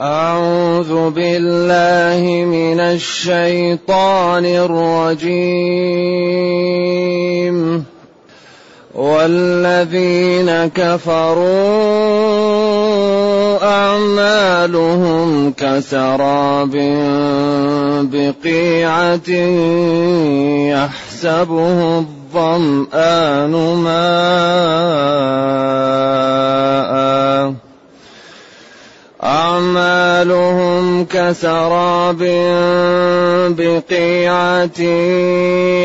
أعوذ بالله من الشيطان الرجيم. والذين كفروا أعمالهم كسراب بقيعة يحسبه الظمآن ماءً. أعمالهم كسراب بقيعة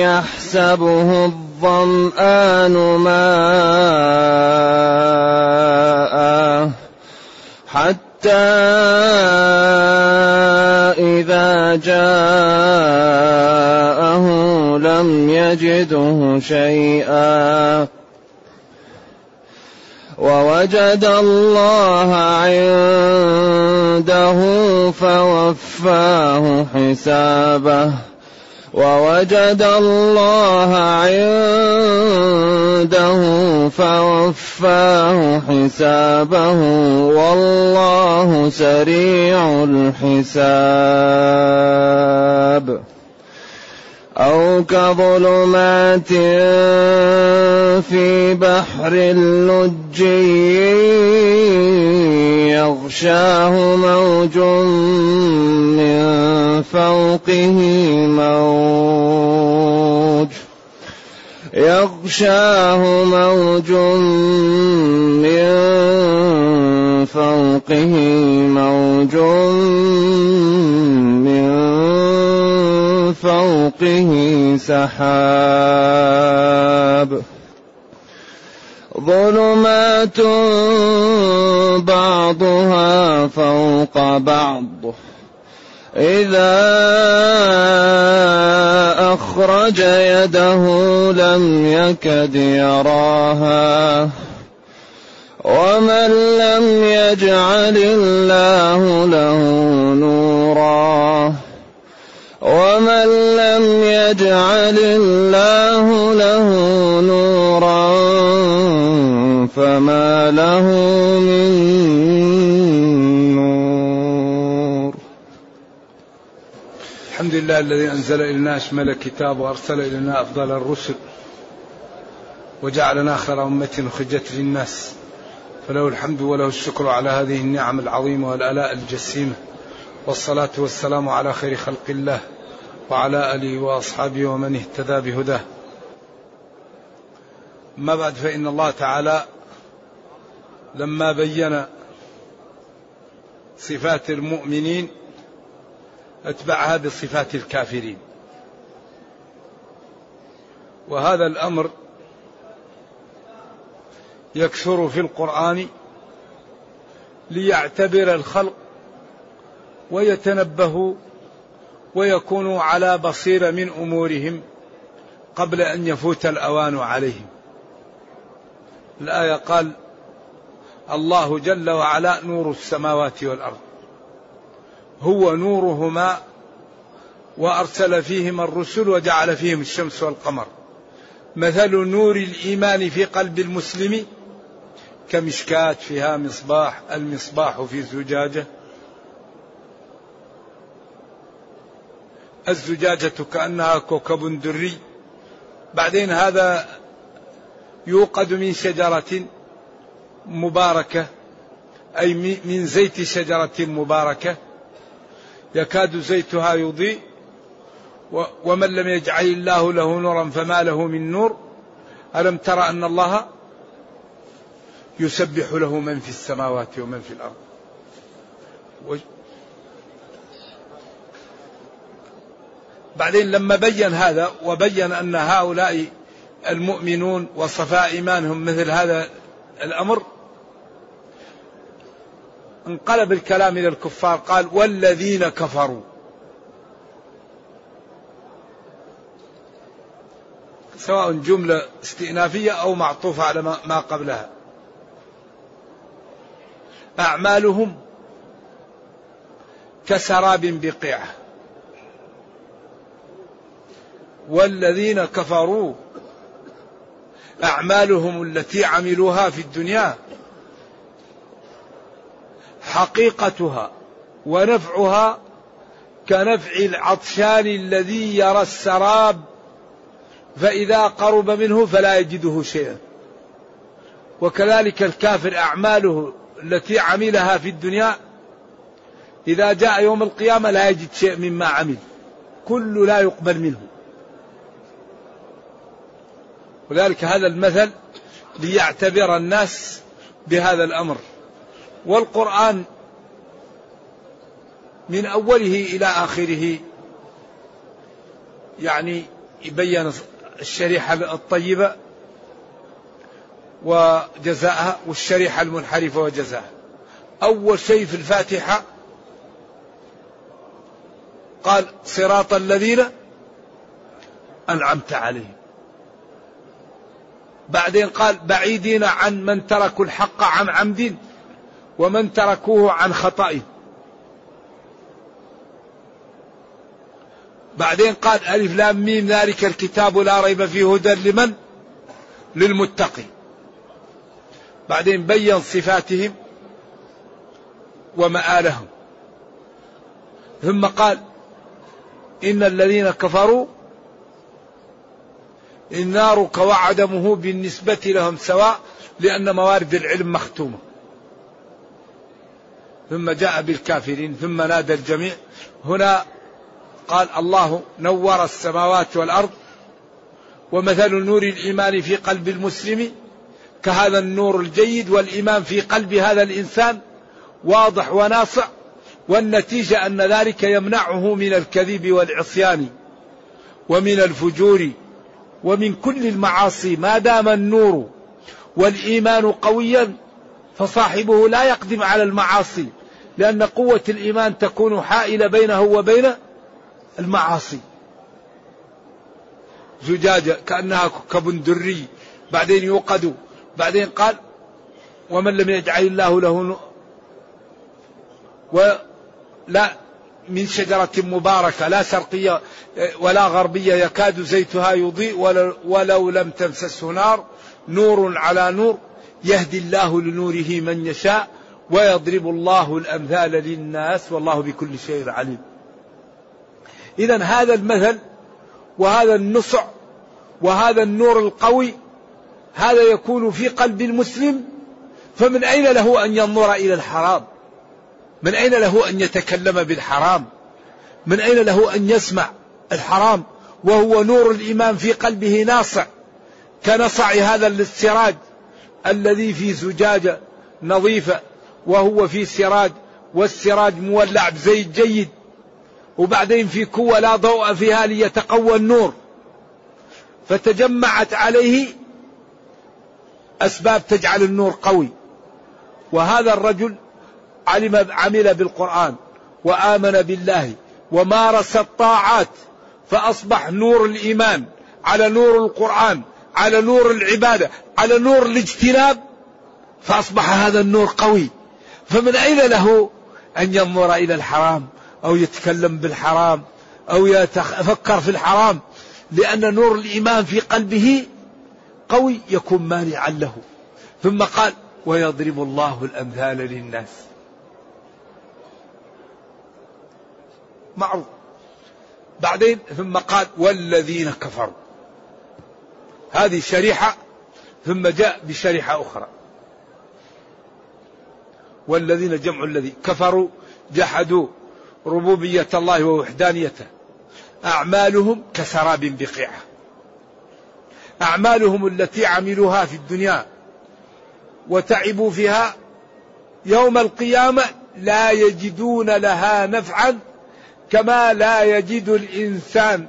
يحسبه الظمآن ماء حتى إذا جاءه لم يجده شيئا ووجد الله عنده فوفاه حسابه. ووجد الله عنده فوفاه حسابه. والله سريع الحساب. أو كظلمات في بحر اللج يغشاه موج من فوقه موج يغشاه موج من فوقه سحاب. ظلمات بعضها فوق بعض. إذا أخرج يده لم يكد يراها. ومن لم يجعل الله له نورا الحمد لله الذي أنزل إلينا اشمل الكتاب وأرسل إلينا أفضل الرسل وجعلنا خير أمة خجت للناس فله الحمد وله الشكر على هذه النعم العظيمة والآلاء الجسيمة والصلاة والسلام على خير خلق الله وعلى آله وأصحابه ومن اهتدى بهداه. ما بعد فإن الله تعالى لما بين صفات المؤمنين أتبعها بصفات الكافرين. وهذا الأمر يكثر في القرآن ليعتبر الخلق ويتنبهوا ويكونوا على بصيره من أمورهم قبل أن يفوت الأوان عليهم. الآية قال الله جل وعلا نور السماوات والأرض. هو نورهما وأرسل فيهما الرسل وجعل فيهم الشمس والقمر. مثل نور الإيمان في قلب المسلم كمشكاة فيها مصباح المصباح في زجاجه الزجاجة كأنها كوكب دري. بعدين هذا يوقد من شجرة مباركة أي من زيت شجرة مباركة. يكاد زيتها يضيء ومن لم يجعل الله له نورا فما له من نور. ألم ترى أن الله يسبح له من في السماوات ومن في الأرض؟ بعدين لما بين هذا وبين أن هؤلاء المؤمنون وصفاء إيمانهم مثل هذا الأمر انقلب الكلام إلى الكفار قال والذين كفروا. سواء جملة استئنافية أو معطوفة على ما قبلها. أعمالهم كسراب بقيعة. والذين كفروا أعمالهم التي عملوها في الدنيا حقيقتها ونفعها كنفع العطشان الذي يرى السراب فإذا قرب منه فلا يجده شيئا. وكذلك الكافر أعماله التي عملها في الدنيا إذا جاء يوم القيامة لا يجد شيء مما عمل كل لا يقبل منه. وذلك هذا المثل ليعتبر الناس بهذا الأمر. والقرآن من أوله إلى آخره. يعني يبين الشريحة الطيبة وجزاءها والشريحة المنحرفة وجزاءها. أول شيء في الفاتحة قال صراط الذين أنعمت عليهم. بعدين قال بعيدين عن من تركوا الحق عن عمد ومن تركوه عن خطأ بعدين قال ألف لام ميم ذلك الكتاب لا ريب فيه هدى لمن؟ للمتقي بعدين بين صفاتهم ومآلهم. ثم قال إن الذين كفروا النار كوعدمه بالنسبة لهم سواء لأن موارد العلم مختومة. ثم جاء بالكافرين ثم نادى الجميع. هنا قال الله نور السماوات والأرض ومثل نور الإيمان في قلب المسلم كهذا النور الجيد والإيمان في قلب هذا الإنسان واضح وناصع والنتيجة أن ذلك يمنعه من الكذب والعصيان ومن الفجور ومن كل المعاصي. ما دام النور والإيمان قويا فصاحبه لا يقدم على المعاصي لأن قوة الإيمان تكون حائلة بينه وبين المعاصي. زجاجة كأنها كبندري بعدين يوقد بعدين قال ومن لم يجعل الله له ولا من شجرة مباركة لا شرقية ولا غربية يكاد زيتها يضيء ولو لم تمسسه نار نور على نور. يهدي الله لنوره من يشاء ويضرب الله الأمثال للناس والله بكل شيء عليم. إذا هذا المثل وهذا النصع وهذا النور القوي هذا يكون في قلب المسلم فمن أين له أن ينظر إلى الحرام؟ من أين له أن يتكلم بالحرام؟ من أين له أن يسمع الحرام؟ وهو نور الإيمان في قلبه ناصع كنصع هذا السراج الذي في زجاجة نظيفة وهو في سراج والسراج مولع بزيت جيد وبعدين في كوة لا ضوء فيها ليتقوى النور. فتجمعت عليه أسباب تجعل النور قوي. وهذا الرجل علم عمل بالقرآن وآمن بالله ومارس الطاعات فأصبح نور الإيمان على نور القرآن. على نور العبادة على نور الاجتناب فأصبح هذا النور قوي. فمن أين له أن ينظر إلى الحرام أو يتكلم بالحرام أو يتفكر في الحرام؟ لأن نور الإيمان في قلبه قوي يكون مانعا له. ثم قال ويضرب الله الأمثال للناس. معروف. بعدين ثم قال والذين كفروا. هذه شريحة ثم جاء بشريحة أخرى. والذين جمع الذي كفروا جحدوا ربوبية الله ووحدانيته. أعمالهم كسراب بقيعة. أعمالهم التي عملوها في الدنيا وتعبوا فيها يوم القيامة لا يجدون لها نفعا كما لا يجد الإنسان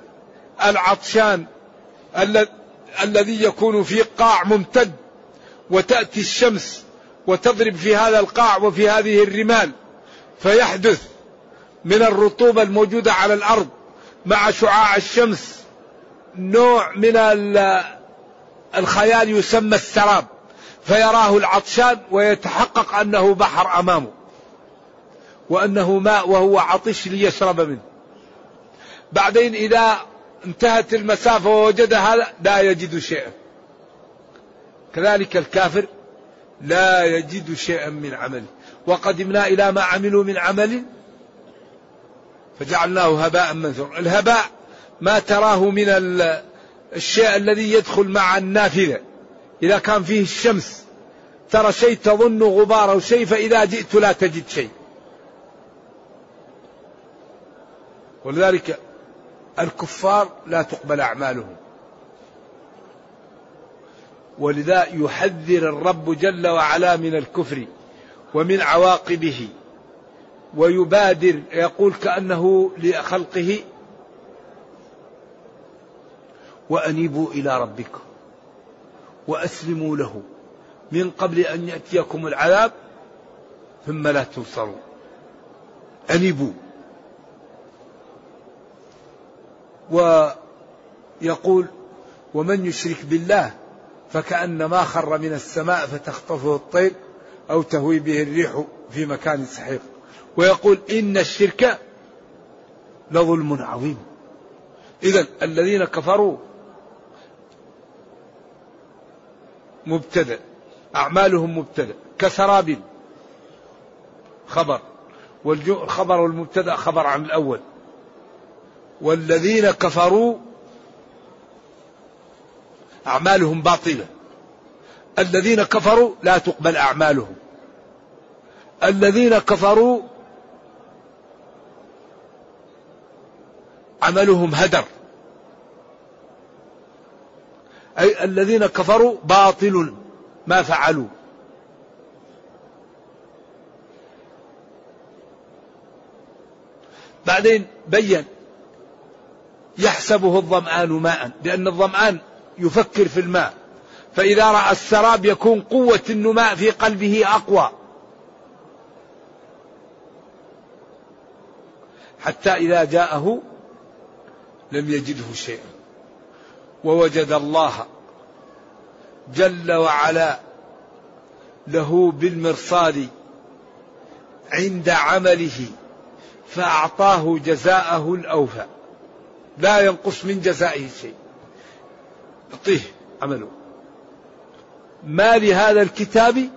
العطشان الذي يكون في قاع ممتد وتأتي الشمس وتضرب في هذا القاع وفي هذه الرمال فيحدث من الرطوبة الموجودة على الأرض مع شعاع الشمس نوع من الخيال يسمى السراب فيراه العطشان ويتحقق أنه بحر أمامه وأنه ماء وهو عطش ليشرب منه. بعدين إذا انتهت المسافة ووجد هذا لا يجد شيئا. كذلك الكافر لا يجد شيئا من عمله وقدمنا إلى ما عملوا من عمل فجعلناه هباء منثورا. الهباء ما تراه من الشيء الذي يدخل مع النافذة. إذا كان فيه الشمس ترى شيء تظن أو شيء فإذا جئت لا تجد شيء. ولذلك الكفار لا تقبل أعمالهم. ولذا يحذر الرب جل وعلا من الكفر ومن عواقبه ويبادر يقول كأنه لخلقه وأنيبوا إلى ربكم وأسلموا له من قبل أن يأتيكم العذاب ثم لا تنصرون أنيبوا. ويقول ومن يشرك بالله فكأنما خر من السماء فتخطفه الطير أو تهوي به الريح في مكان سحيق. ويقول إن الشرك لظلم عظيم. إذا الذين كفروا مبتدأ أعمالهم مبتدأ كسراب خبر والخبر والمبتدأ خبر عن الأول. والذين كفروا أعمالهم باطلة. الذين كفروا لا تقبل أعمالهم. الذين كفروا عملهم هدر. أي الذين كفروا باطل ما فعلوا. بعدين بين يحسبه الظمآن ماء لأن الظمآن يفكر في الماء. فإذا رأى السراب يكون قوة النماء في قلبه أقوى. حتى إذا جاءه لم يجده شيئا ووجد الله جل وعلا له بالمرصاد عند عمله فأعطاه جزاءه الأوفى. لا ينقص من جزائه شيء. يعطيه عمله. ما لهذا الكتاب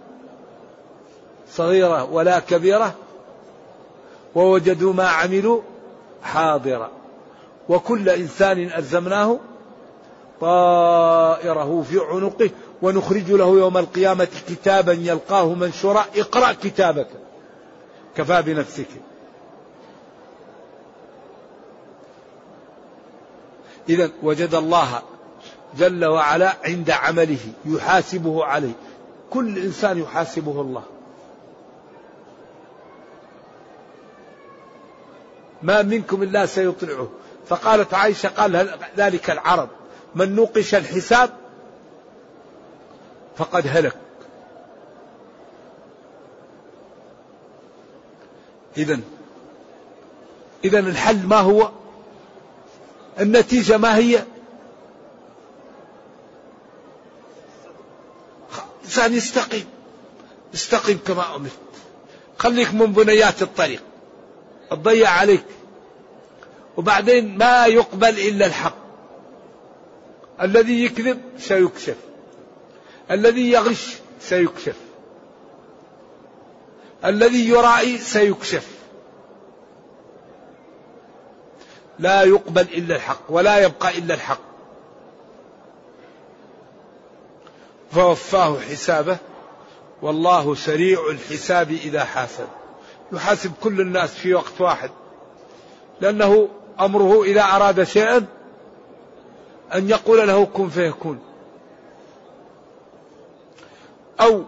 صغيرة ولا كبيرة ووجدوا ما عملوا حاضرا. وكل إنسان ألزمناه طائره في عنقه ونخرج له يوم القيامة كتابا يلقاه منشورا اقرأ كتابك. كفى بنفسك. إذا وجد الله جل وعلا عند عمله يحاسبه عليه. كل إنسان يحاسبه الله. ما منكم إلا سيطلعه. فقالت عائشة قال ذلك العرب؟ من نوقش الحساب فقد هلك. إذا إذا الحل ما هو؟ النتيجة ما هي؟ إنسان يستقيم استقيم كما أمرت. خليك من بنيات الطريق. تضيع عليك. وبعدين ما يقبل إلا الحق. الذي يكذب سيكشف. الذي يغش سيكشف. الذي يرائي سيكشف. لا يقبل إلا الحق ولا يبقى إلا الحق. فوفاه حسابه والله سريع الحساب إذا حاسب. يحاسب كل الناس في وقت واحد لأنه أمره إذا أراد شيئا أن يقول له كن فيكون. أو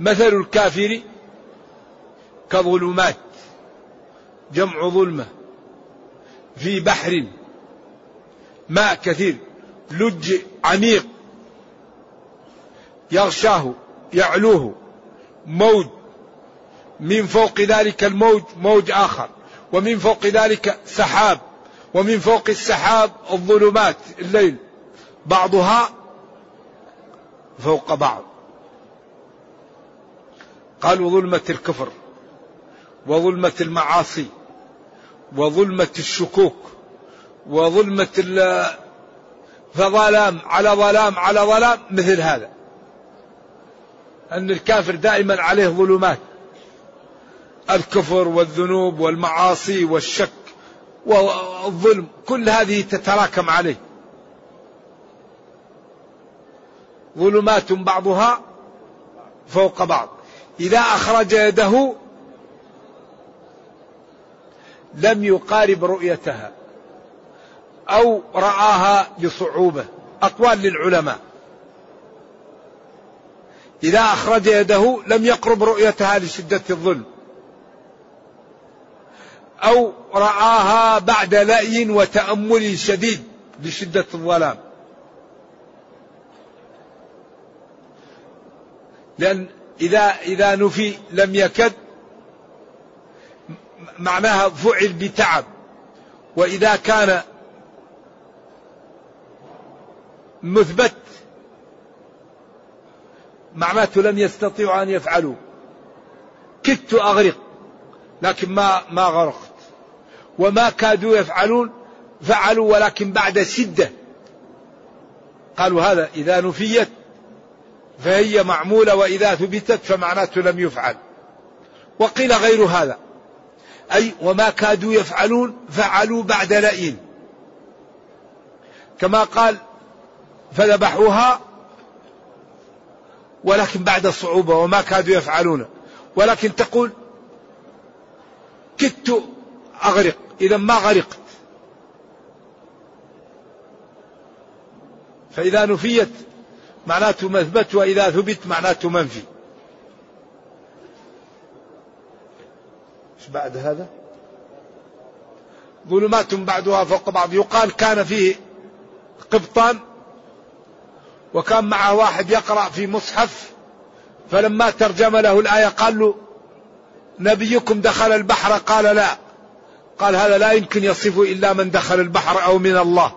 مثل الكافر كظلمات جمع ظلمة. في بحر ماء كثير لج عميق يغشاه يعلوه موج. من فوق ذلك الموج موج آخر. ومن فوق ذلك سحاب. ومن فوق السحاب الظلمات الليل. بعضها فوق بعض. قالوا ظلمة الكفر وظلمة المعاصي. وظلمة الشكوك وظلمة فظلام على ظلام على ظلام مثل هذا. أن الكافر دائما عليه ظلمات. الكفر والذنوب والمعاصي والشك والظلم كل هذه تتراكم عليه. ظلمات بعضها فوق بعض. إذا أخرج يده لم يقارب رؤيتها أو رآها بصعوبة. أقوال للعلماء. إذا أخرج يده لم يقرب رؤيتها لشدة الظلم. أو رآها بعد لأي وتأمل شديد لشدة الظلام. لأن إذا إذا نفي لم يكد معناها فعل بتعب. وإذا كان مثبت معناته لم يستطيعوا أن يفعلوا. كدت أغرق لكن ما ما غرقت. وما كادوا يفعلون فعلوا ولكن بعد شدة. قالوا هذا إذا نفيت فهي معمولة وإذا ثبتت فمعناته لم يفعل. وقيل غير هذا. أي وما كادوا يفعلون فعلوا بعد لئين كما قال فذبحوها ولكن بعد صعوبة وما كادوا يفعلون. ولكن تقول كدت أغرق إذا ما غرقت. فإذا نفيت معناته مثبت وإذا ثبت معناته منفي. إيش بعد هذا؟ ظلمات بعدها فوق بعض. يقال كان فيه قبطان وكان معه واحد يقرأ في مصحف فلما ترجم له الآية قال له نبيكم دخل البحر؟ قال لا. قال هذا لا يمكن يصف إلا من دخل البحر أو من الله.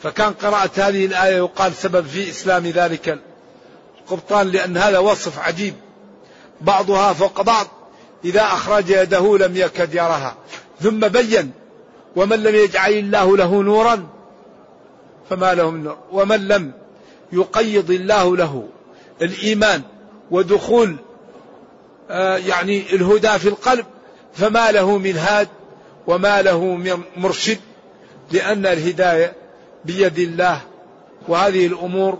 فكان قراءة هذه الآية يقال سبب في إسلام ذلك القبطان لأن هذا وصف عجيب. بعضها فوق بعض. إذا أخرج يده لم يكد يرها ثم بين. ومن لم يجعل الله له نورا فما له من نور. ومن لم يقيض الله له الإيمان ودخول آه يعني الهدى في القلب فما له من هاد وما له من مرشد لأن الهداية بيد الله. وهذه الأمور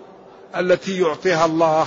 التي يعطيها الله.